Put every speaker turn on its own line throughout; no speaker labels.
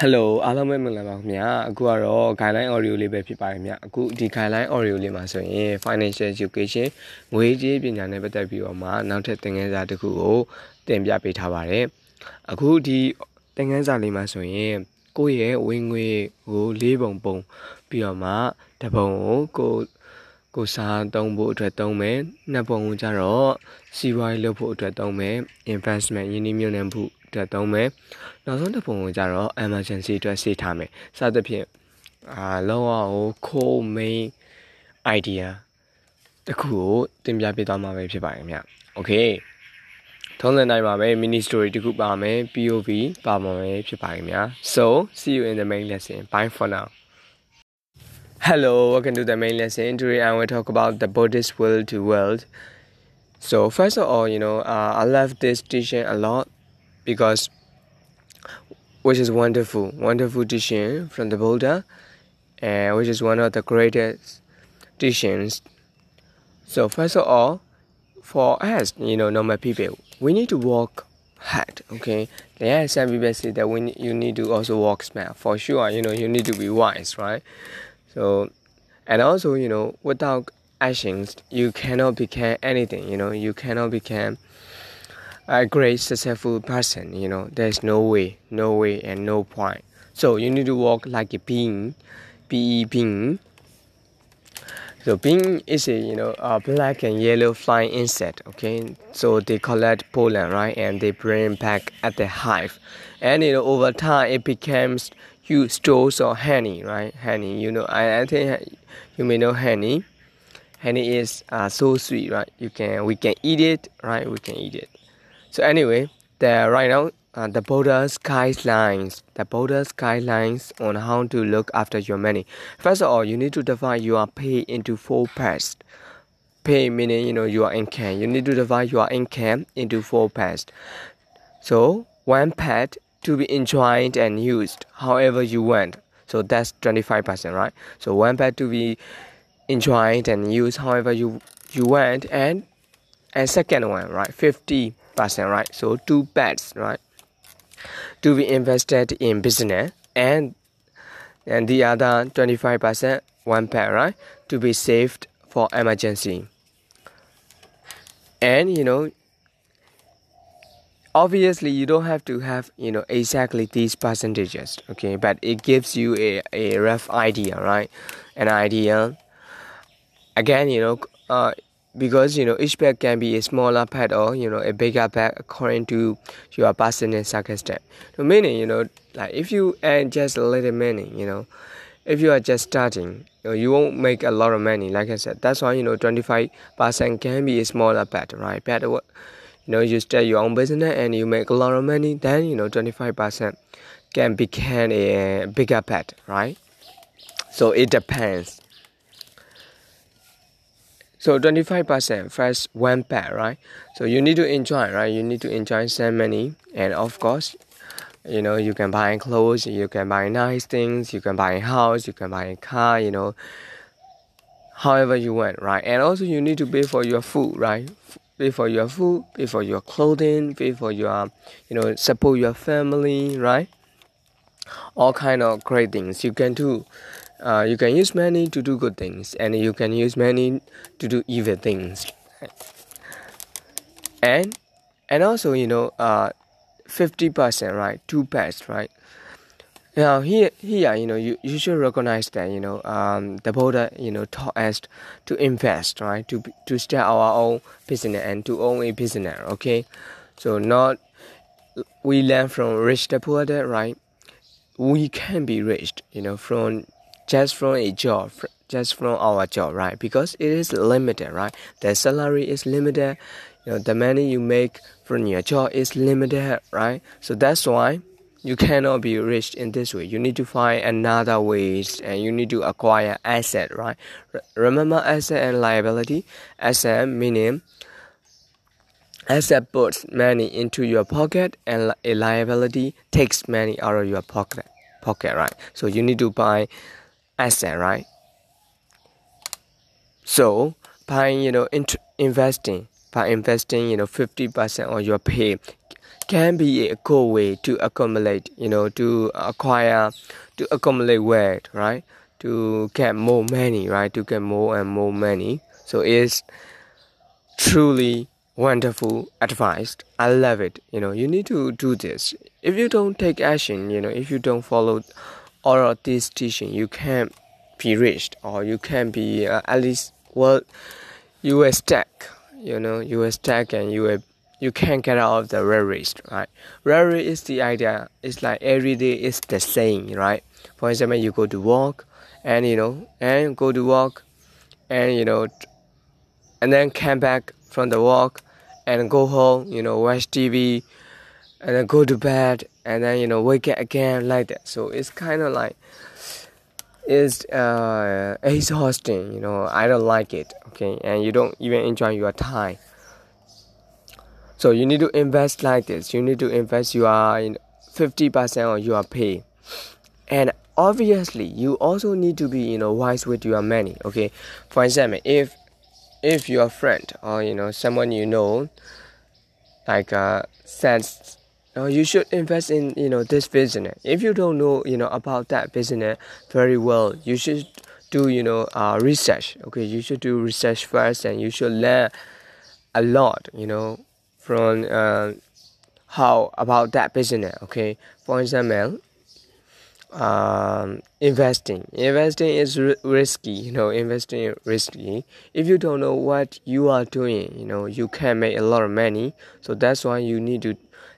Hello အားလုံးပဲမင်္ဂလာပါခင်ဗျာအခုကတော့ guideline audio လေးပဲဖြစ်ပါတယ်ခင်ဗျာအခုဒီ guideline audio လေးမှာဆိုရင် financial education ငွေကြေးပညာနဲ့ပတ်သက်ပြီးတော့မှနောက်ထပ်သင်ခန်းစာတစ်ခုကိုတင်ပြပေးထားပါတယ်အခုဒီသင်ခန်းစာလေးမှာဆိုရင်ကိုယ့်ရဲ့ဝင်ငွေကို၄ပုံပုံပြီးတော့မှတစ်ပုံကိုကိုကိုစားသုံးဖို့အတွက်သုံးမယ်နှစ်ပုံကိုကျတော့စီးပွားရေးလုပ်ဖို့အတွက်သုံးမယ် investment ယင်းနှိမ့်ညွှန်မှု အတွက်သုံးမယ်နောက်ဆုံးတစ်ပုံကိုကျတော့ emergency အတွက်စေထားမယ်စသဖြင့်အာလောကကို core main idea တခုကိုတင်ပြပေးသွားမှာပဲဖြစ်ပါတယ်ခင်ဗျ okay ထုံးစံတိုင်းပါပဲ mini story တခုပါမယ် POV ပါမှာပဲဖြစ်ပါတယ်ခင်ဗျာ so see you in the main lesson bye for now Hello, welcome to the main lesson. Today I will talk about the Buddhist will to world. So first of all, you know, uh, I love this teaching a lot because which is wonderful, wonderful teaching from the Buddha, and which is one of the greatest teachings. So first of all, for us, you know, normal people, we need to walk hard. Okay, there are some people say that we you need to also walk smart. For sure, you know, you need to be wise, right? So, and also, you know, without actions, you cannot become anything. You know, you cannot become a great successful person you know. There's no way no way and no point. So you need to walk like a being be being so being is a you know a black and yellow flying insect okay? So they collect pollen right? And they bring back at the hive. And you know over time it becomes you stores or honey right? Honey you know I, I think you may know honey. Honey is uh, so sweet right? You can we can eat it right? We can eat it so anyway, the right now uh, the Buddha's guidelines, the Buddha's guidelines on how to look after your money. First of all, you need to divide your pay into four parts. Pay meaning you know your income. You need to divide your income into four parts. So one part to be enjoyed and used however you want. So that's 25%, right? So one part to be enjoyed and used however you you want and and second one, right? 50 percent, right? So two bets, right? To be invested in business and and the other 25 percent one pair, right? To be saved for emergency. And you know, obviously you don't have to have you know exactly these percentages, okay? But it gives you a, a rough idea, right? An idea. Again, you know, uh, because you know each pack can be a smaller pad or you know a bigger pack according to your personal circumstance. So meaning you know like if you earn just a little money, you know, if you are just starting, you, know, you won't make a lot of money. Like I said, that's why you know 25% can be a smaller pad, right? Pad, uh, you know, you start your own business and you make a lot of money, then you know 25% can become a bigger pad, right? So it depends so 25% first one pair, right? So you need to enjoy, right? You need to enjoy ceremony, and of course, you know you can buy clothes, you can buy nice things, you can buy a house, you can buy a car, you know, however you want, right? And also you need to pay for your food, right? Pay for your food, pay for your clothing, pay for your, you know, support your family, right? All kind of great things you can do uh, you can use money to do good things and you can use money to do evil things. And and also you know uh 50% right? Two pairs right? Now here here you know you, you should recognize that you know um the Buddha you know taught us to invest right? To to start our own business and to own a business okay? So not we learn from rich the Buddha right? We can be rich you know from just from a job, just from our job, right? Because it is limited, right? The salary is limited, you know, the money you make from your job is limited, right? So that's why you cannot be rich in this way. You need to find another ways, and you need to acquire asset, right? remember asset and liability. Asset meaning asset puts money into your pocket, and a liability takes money out of your pocket. Pocket, right? So you need to buy asset, right? So by you know int- investing, by investing, you know, fifty percent of your pay can be a good way to accumulate, you know, to acquire, to accumulate wealth, right? To get more money, right? To get more and more money. So it's truly wonderful advice. I love it. You know, you need to do this. If you don't take action, you know, if you don't follow all of this teaching, you can't be reached or you can be uh, at least well, you will stuck. You know, you will stuck and you will you can't get out of the race, right? Rat race is the idea. It's like every day is the same, right? For example, you go to work, and you know, and go to work, and you know, and then come back from the walk, and go home, you know, watch TV, and then go to bed, and then you know, wake up again like that. So it's kind of like it's uh, exhausting, you know. I don't like it, okay, and you don't even enjoy your time. So you need to invest like this. You need to invest you are in 50% of your pay. And obviously you also need to be you know wise with your money. Okay. For example, if if your friend or you know someone you know like uh says oh, you should invest in you know this business. If you don't know you know about that business very well, you should do you know uh, research. Okay, you should do research first, and you should learn a lot. You know from uh, how about that business okay for example um, investing investing is risky you know investing is risky if you don't know what you are doing you know you can make a lot of money so that's why you need to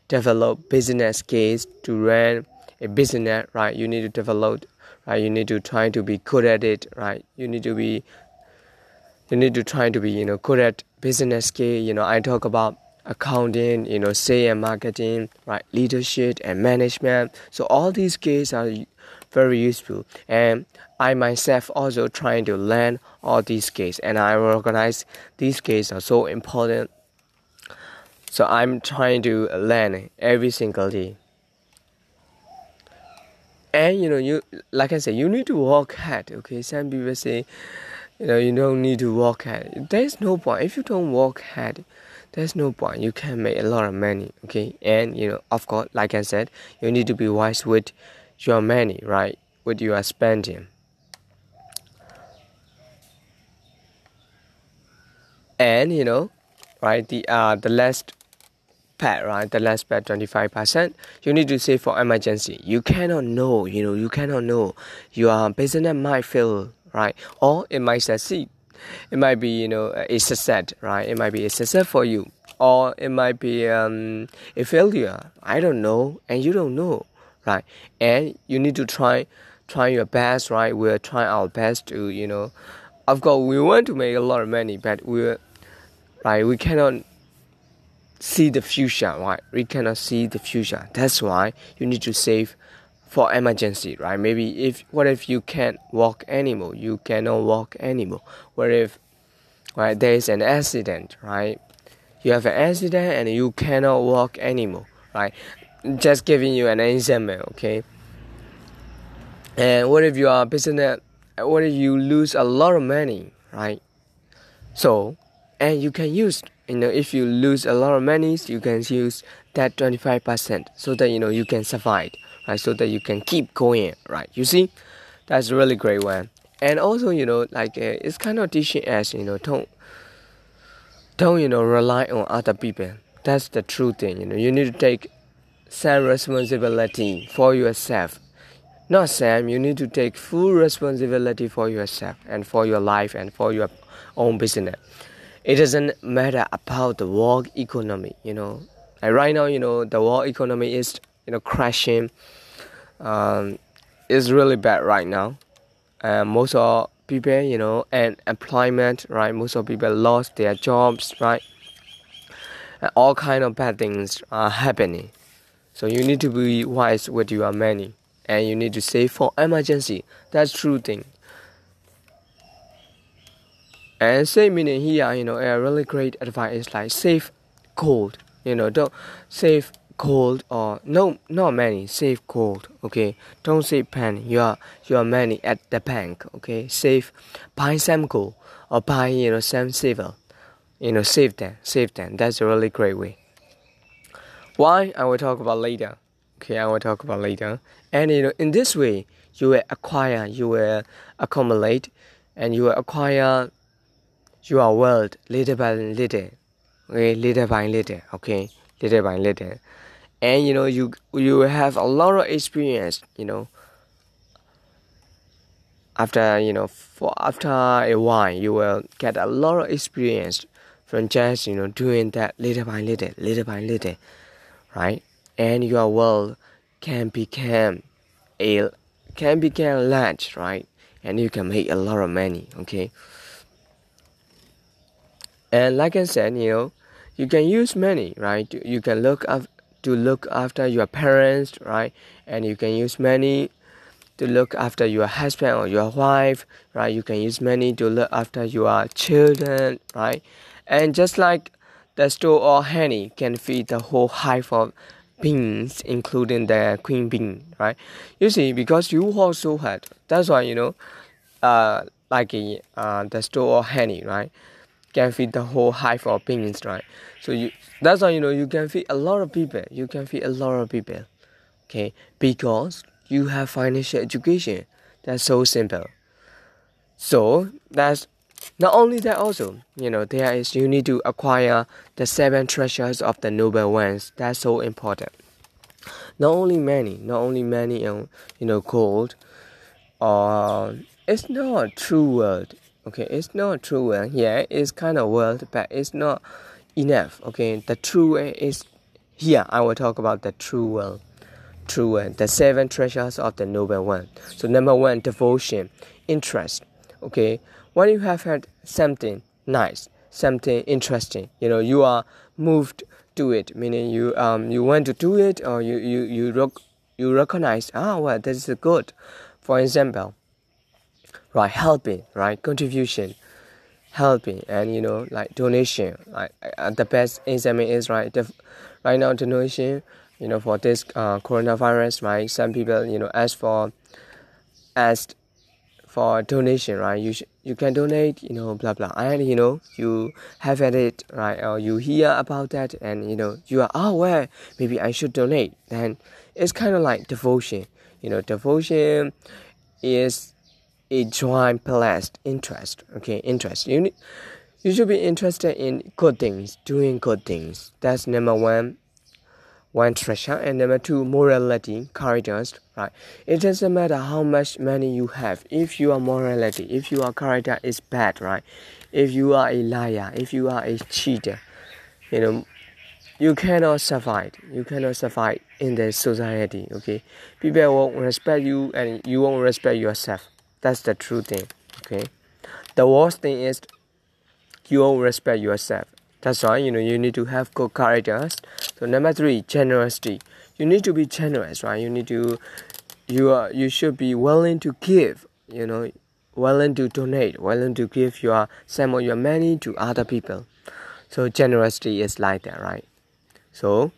develop business case to run a business right you need to develop right you need to try to be good at it right you need to be you need to try to be you know good at business case you know i talk about accounting, you know, sales and marketing, right, leadership and management. So all these skills are very useful. And I myself also trying to learn all these skills, and I recognize these skills are so important. So I'm trying to learn every single day. And you know, you like I said, you need to work hard. Okay, some people say, you know, you don't need to work hard. There's no point if you don't work hard there's no point you can make a lot of money okay and you know of course like i said you need to be wise with your money right what you are spending and you know right the uh the last part right? The last part 25 percent. You need to save for emergency. You cannot know you know you cannot know. Your business might fail right? Or it might succeed. It might be you know a success right? It might be a success for you. Or it might be um, a failure. I don't know and you don't know right? And you need to try try your best right? We're trying our best to you know of course we want to make a lot of money but we're right? We cannot see the future right we cannot see the future that's why you need to save for emergency, right? Maybe if what if you can't walk anymore? You cannot walk anymore. What if right there is an accident, right? You have an accident and you cannot walk anymore, right? Just giving you an example, okay? And what if you are business? What if you lose a lot of money, right? So, and you can use, you know, if you lose a lot of money, you can use that 25% so that you know you can survive right? So that you can keep going, right? You see, that's a really great one. And also, you know, like uh, it's kind of teaching us, you know, don't don't you know rely on other people. That's the true thing. You know, you need to take some responsibility for yourself. Not some. You need to take full responsibility for yourself and for your life and for your own business. It doesn't matter about the world economy. You know, like right now, you know, the world economy is you know crashing. Um, is really bad right now. And most of people you know and employment right? Most of people lost their jobs right? And all kind of bad things are happening. So you need to be wise with your money. And you need to save for emergency. That's true thing and same meaning here you know a really great advice is like save gold you know don't save gold or no not money save gold okay don't save pen You are you are money at the bank okay save buy some gold or buy you know some silver you know save them save them that's a really great way Why? I will talk about later. Okay, I will talk about later. And you know, in this way, you will acquire, you will accumulate, and you will acquire your world little by little. Okay, little by little. Okay, little by little. And you know, you you have a lot of experience. You know, after you know, for after a while, you will get a lot of experience from just you know doing that little by little, little by little, right? And your world can become a can become large, right? And you can make a lot of money, okay? And like I said, you know, you can use money, right? You can look up to look after your parents, right? And you can use money to look after your husband or your wife, right? You can use money to look after your children, right? And just like the store or honey can feed the whole hive of beans, including the queen bee, right? You see, because you work so hard, that's why you know, uh, like uh, the store or honey, right, can feed the whole hive of beans, right? So you, that's why you know you can feed a lot of people. You can feed a lot of people, okay? Because you have financial education. That's so simple. So that's not only that, also, you know, there is you need to acquire the seven treasures of the noble ones. That's so important. Not only many, not only many, you know gold, uh, it's not true world. Okay, it's not true world. Yeah, it's kind of world, but it's not enough. Okay, the true world is here. I will talk about the true world. True world, the seven treasures of the noble one. So number one, devotion, interest. Okay, when you have had something nice, something interesting, you know, you are moved to it, meaning you um you want to do it or you you you rec- you recognize ah well this is good. For example, right helping, right contribution, helping, and you know like donation. Like uh, the best example is right the, right now donation. You know for this uh, coronavirus, right? Some people you know ask for asked for donation, right? You sh- you can donate, you know, blah blah, and you know you have at it, right? Or you hear about that, and you know you are oh well, maybe I should donate. Then it's kind of like devotion. You know, devotion is a joint blessed interest. Okay, interest. You need, you should be interested in good things, doing good things. That's number one one treasure and number two morality characters right it doesn't matter how much money you have if your morality if you your character is bad right if you are a liar if you are a cheater you know you cannot survive you cannot survive in the society okay people won't respect you and you won't respect yourself that's the true thing okay the worst thing is you won't respect yourself that's why you know you need to have good characters. So number three, generosity. You need to be generous, right? You need to you are you should be willing to give, you know, willing to donate, willing to give your some of your money to other people. So generosity is like that, right? So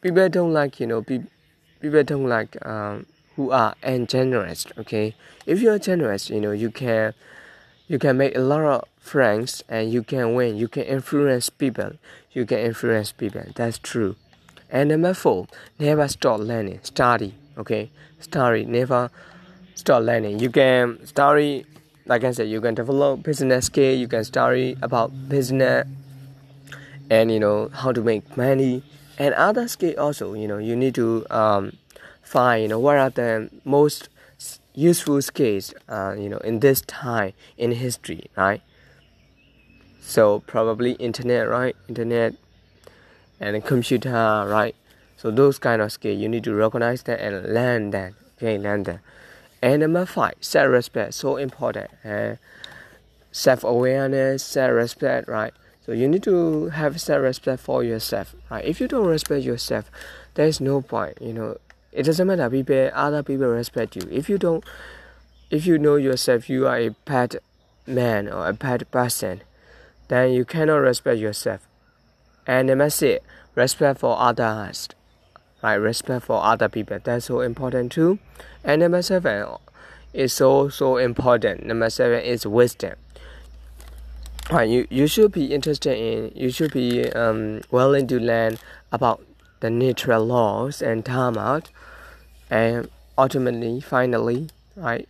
people don't like, you know, people don't like um, who are generous. Okay, if you are generous, you know, you can you can make a lot of friends and you can win. You can influence people. You can influence people. That's true. And number four, never stop learning. Study. Okay, study. Never stop learning. You can study. Like I said, you can develop business skill. You can study about business and you know how to make money and other skill also. You know you need to um, find what are the most useful skills, uh, you know, in this time in history, right? So probably internet, right? Internet and computer, right? So those kind of skills you need to recognize that and learn that. Okay, learn that. And number five, self-respect, so important. Uh, self-awareness, self-respect, right? So you need to have self-respect for yourself, right? If you don't respect yourself, there is no point, you know it doesn't matter people other people respect you. If you don't if you know yourself you are a bad man or a bad person then you cannot respect yourself. And number six respect for others right? Respect for other people that's so important too. And number seven is so so important. Number seven is wisdom. Right you you should be interested in you should be um, willing to learn about the natural laws and time out, and ultimately, finally, right,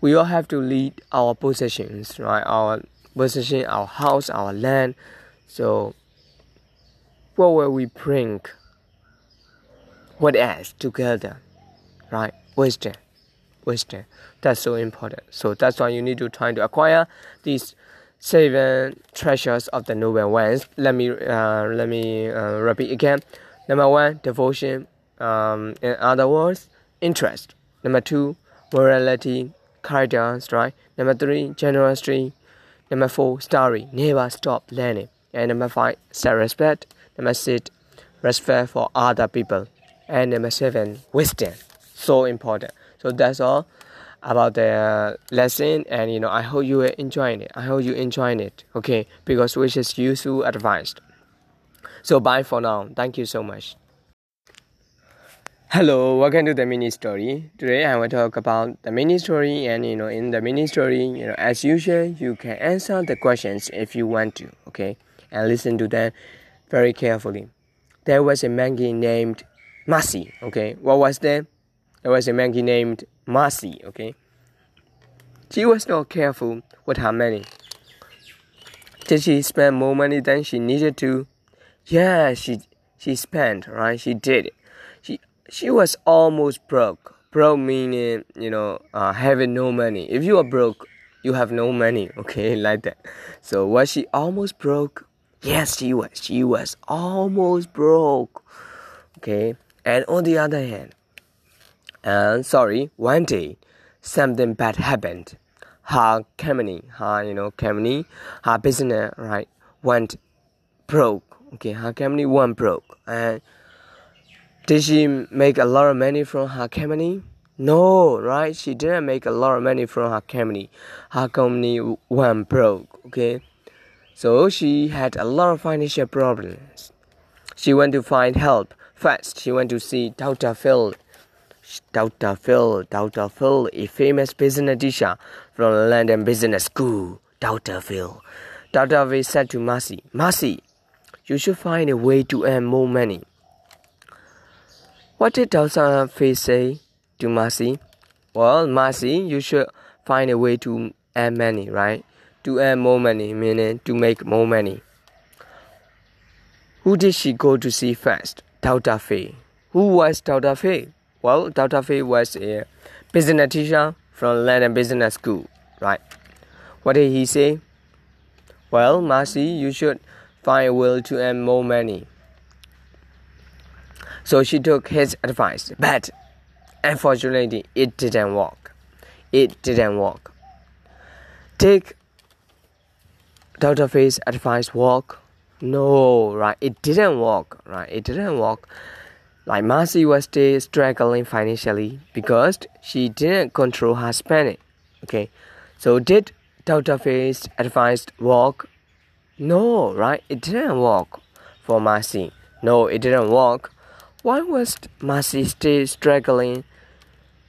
we all have to lead our possessions, right, our possession, our house, our land. So, what will we bring? What else together, right? Wisdom, wisdom. That's so important. So that's why you need to try to acquire these seven treasures of the noble ones. Let me uh, let me uh, repeat again. Number one, devotion. Um, in other words, interest. Number two, morality, character, right? Number three, generosity. Number four, story. Never stop learning. And number five, self-respect. Number six, respect for other people. And number seven, wisdom. So important. So that's all about the lesson and you know i hope you are enjoying it i hope you enjoying it okay because which is useful advice so bye for now thank you so much hello welcome to the mini story today i will talk about the mini story and you know in the mini story you know as usual you can answer the questions if you want to okay and listen to them very carefully there was a monkey named Marcy. okay what was that there was a monkey named Marcy, okay? She was not careful with her money. Did she spend more money than she needed to? Yeah, she she spent, right? She did. it. She she was almost broke. Broke meaning, you know, uh, having no money. If you are broke, you have no money, okay, like that. So was she almost broke? Yes, she was. She was almost broke. Okay. And on the other hand, and sorry, one day something bad happened. Her company, her you know company, her business right went broke. Okay, company went broke. And did she make a lot of money from her company? No, right? She didn't make a lot of money from her company. Her company went broke. Okay, so she had a lot of financial problems. She went to find help. First, she went to see Dr. Phil Dr. Phil, Dr. Phil, a famous business teacher from London Business School. Dr. Phil. Dr. Phil said to Marcy, Marcy, you should find a way to earn more money. What did. Phil say to Marcy? Well, Marcy, you should find a way to earn money, right? To earn more money, meaning to make more money. Who did she go to see first? Dr. Fei. Who was Dr. Fei? Well, Dr. Fei was a business teacher from London Business School, right? What did he say? Well, Marcy, you should find a way to earn more money. So she took his advice, but unfortunately, it didn't work. It didn't work. Take Dr. Advice work? No, right? It didn't work, right? It didn't work. Like Marcy was still struggling financially because she didn't control her spending. Okay, so did Dr. Advice work? No, right? It didn't work for Marcy. No, it didn't work. Why was Marcy still struggling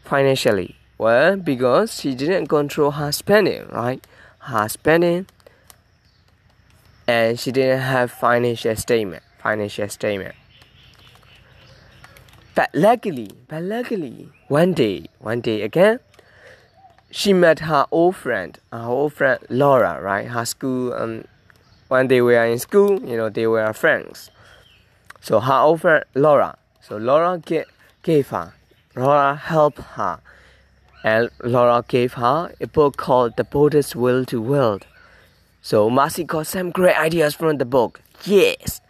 financially? Well, because she didn't control her spending, right? Her spending, and she didn't have financial statement. Financial statement. But luckily, but luckily, one day, one day again, she met her old friend, her old friend Laura, right? Her school, um, when they were in school, you know, they were friends. So her friend Laura, so Laura gave, her, Laura helped her, and Laura gave her a book called The Buddha's Will to World. So Marcy got some great ideas from the book. Yes.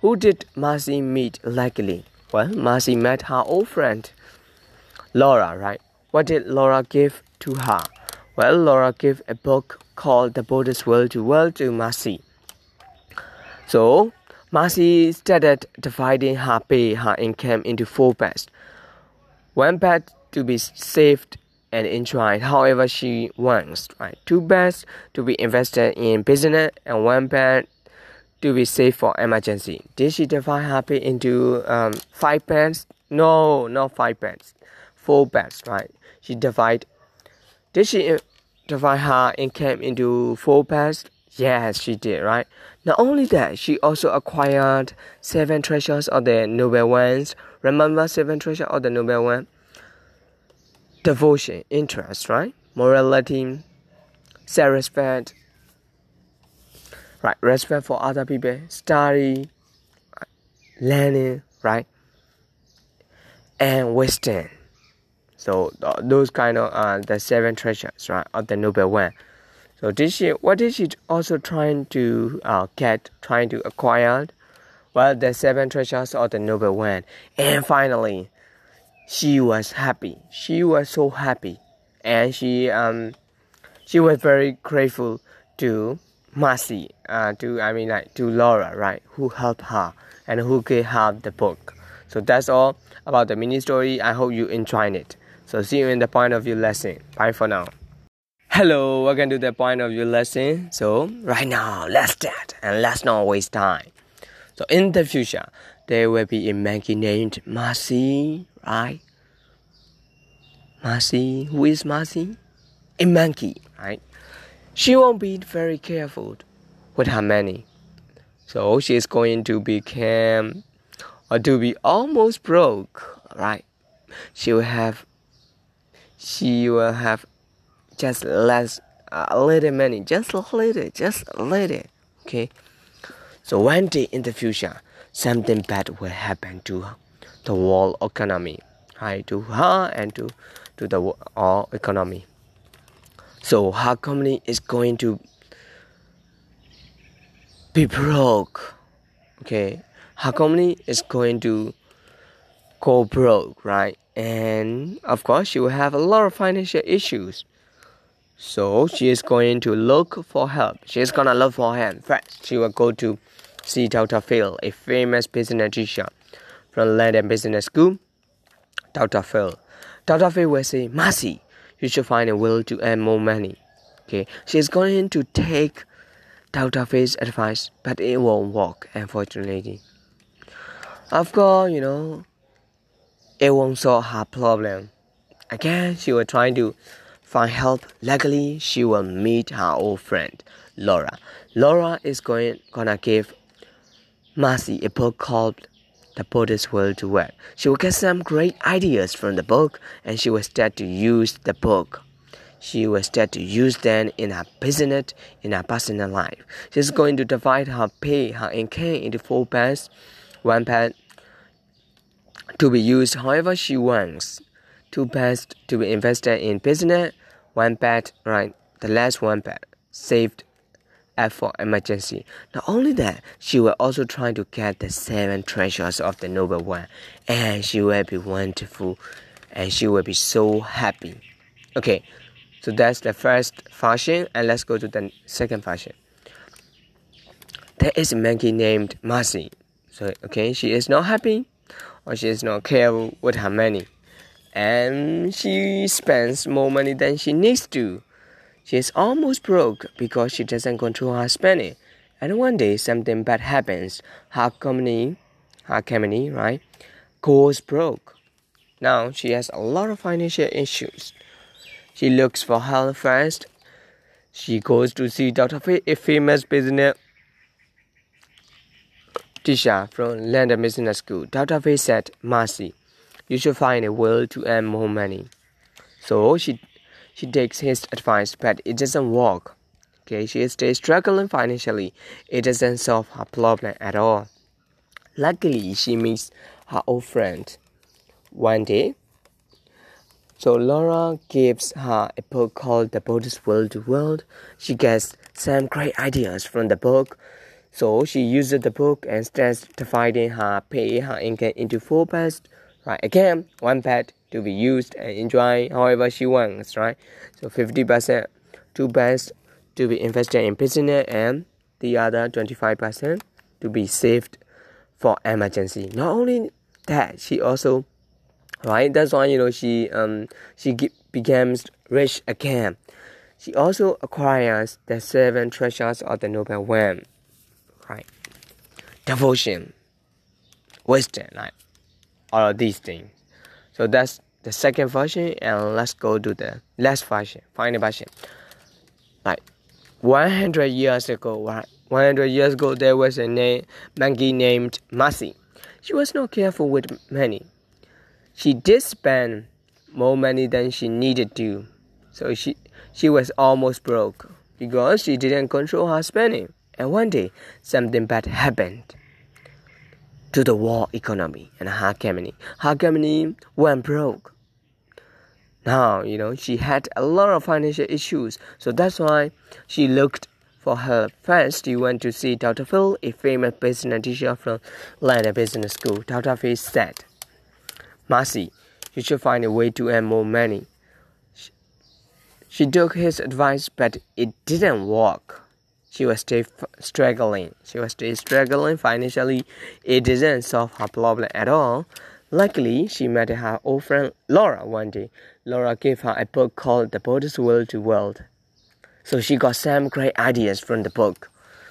Who did Marcy meet luckily? Well, Marcy met her old friend, Laura, right? What did Laura give to her? Well, Laura gave a book called The Buddha's Will to World to Marcy. So, Marcy started dividing her pay, her income into four parts. One part to be saved and enjoyed however she wants, right? Two parts to be invested in business and one part to be saved for emergency. Did she divide happy into um, five pants? No, not five parts, four parts, right? She divide. Did she uh, divide her income into four pants? Yes, she did, right? Not only that, she also acquired seven treasures of the Noble Ones. Remember seven treasures of the Noble One? Devotion, interest, right? Morality, self-respect, right? Respect for other people, study, learning, right? And wisdom. So those kind of uh, the seven treasures, right, of the Noble One. So did she? What did she also trying to uh, get, trying to acquire? Well, the seven treasures of the Noble One, and finally, she was happy. She was so happy, and she um, she was very grateful to Marcy, uh, to I mean like to Laura, right, who helped her and who gave her the book. So that's all about the mini story. I hope you enjoyed it. So see you in the point of view lesson. Bye for now. Hello, welcome to the point of view lesson. So right now, let's start and let's not waste time. So in the future, there will be a monkey named Marcy, right? Marcy, who is Marcy? A monkey, right? She won't be very careful with her money. So she is going to become or to be almost broke, right? She will have she will have just less a little money, just a little, just a little. Okay. So one day in the future, something bad will happen to the world economy, right? To her and to to the world economy. So her company is going to be broke. Okay, her company is going to go broke, right? And of course, she will have a lot of financial issues. So she is going to look for help. She is gonna look for help. First, she will go to see Dr. Phil, a famous business teacher from London Business School. Dr. Phil. Dr. Phil will say, Marcy, you should find a will to earn more money. Okay, she is going to take Dr. Phil's advice, but it won't work, unfortunately. Of course, you know, it won't solve her problem. Again, she will try to find help. Luckily, she will meet her old friend, Laura. Laura is going gonna give Marcy a book called The Buddhist Will to Work. She will get some great ideas from the book and she will start to use the book. She will start to use them in her business, in her personal life. She's going to divide her pay, her income into four parts. One part to be used however she wants. Two parts to be invested in business one bed, right? The last one bed saved F for emergency. Not only that, she will also try to get the seven treasures of the noble one, and she will be wonderful, and she will be so happy. Okay, so that's the first fashion, and let's go to the second fashion. There is a monkey named Marcy. So okay, she is not happy, or she is not careful with her money and she spends more money than she needs to. She is almost broke because she doesn't control her spending. And one day something bad happens. Her company, her company, right, goes broke. Now she has a lot of financial issues. She looks for help first. She goes to see Dr. Faye, a famous business teacher from London Business School. Dr. Faye said, Marcy, you should find a way to earn more money. So she she takes his advice, but it doesn't work. Okay, she stays struggling financially. It doesn't solve her problem at all. Luckily, she meets her old friend one day. So Laura gives her a book called The Buddhist World to World. She gets some great ideas from the book. So she uses the book and starts dividing her pay, her income into four parts right again one pet to be used and enjoy however she wants right? So 50% two pets to be invested in business and the other 25% to be saved for emergency. Not only that she also right that's why you know she um she becomes rich again. She also acquires the seven treasures of the noble one right? Devotion wisdom right all of these things. So that's the second version, and let's go to the last version, final version. Like 100 years ago, right? 100 years ago, there was a na- monkey named Marcy. She was not careful with money. She did spend more money than she needed to, so she she was almost broke because she didn't control her spending. And one day, something bad happened to the world economy and her company. Her company went broke. Now, you know, she had a lot of financial issues, so that's why she looked for help. First, she went to see Dr. Phil, a famous business teacher from London Business School. Dr. Phil said, Marcy, you should find a way to earn more money. She took his advice, but it didn't work. She was still struggling. She was still struggling financially. It didn't solve her problem at all. Luckily, she met her old friend Laura one day. Laura gave her a book called The Buddhist Will to World. So she got some great ideas from the book.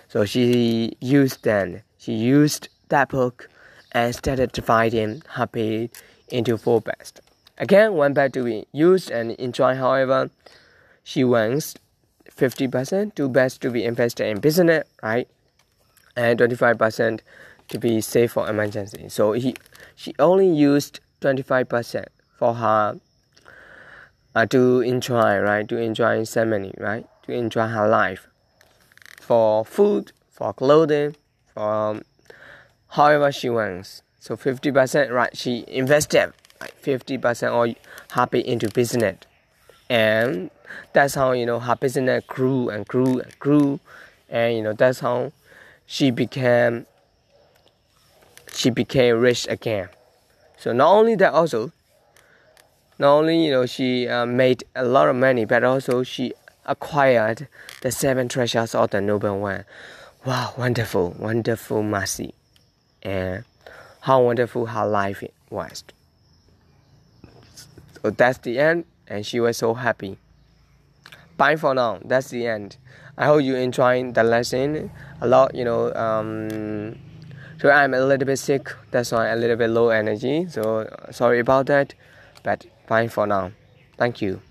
So she used then she used that book and started dividing her pay into four best. Again, one best to be used and enjoyed. However, she wants 50% to best to be invested in business, right? And 25% to be saved for emergency. So he, she only used 25% for her uh, to enjoy, right? To enjoy ceremony, right? To enjoy her life. For food, for clothing, for um, however she wants. So 50%, right? She invested like 50% or happy into business. And that's how, you know, her business grew and grew and grew. And, you know, that's how she became she became rich again. So not only that, also, not only you know she uh, made a lot of money, but also she acquired the seven treasures of the noble one. Wow, wonderful, wonderful Marcy, and how wonderful her life was. So that's the end, and she was so happy. Bye for now. That's the end. I hope you enjoyed the lesson a lot. You know. Um, so I'm a little bit sick, that's why a little bit low energy. So sorry about that, but fine for now. Thank you.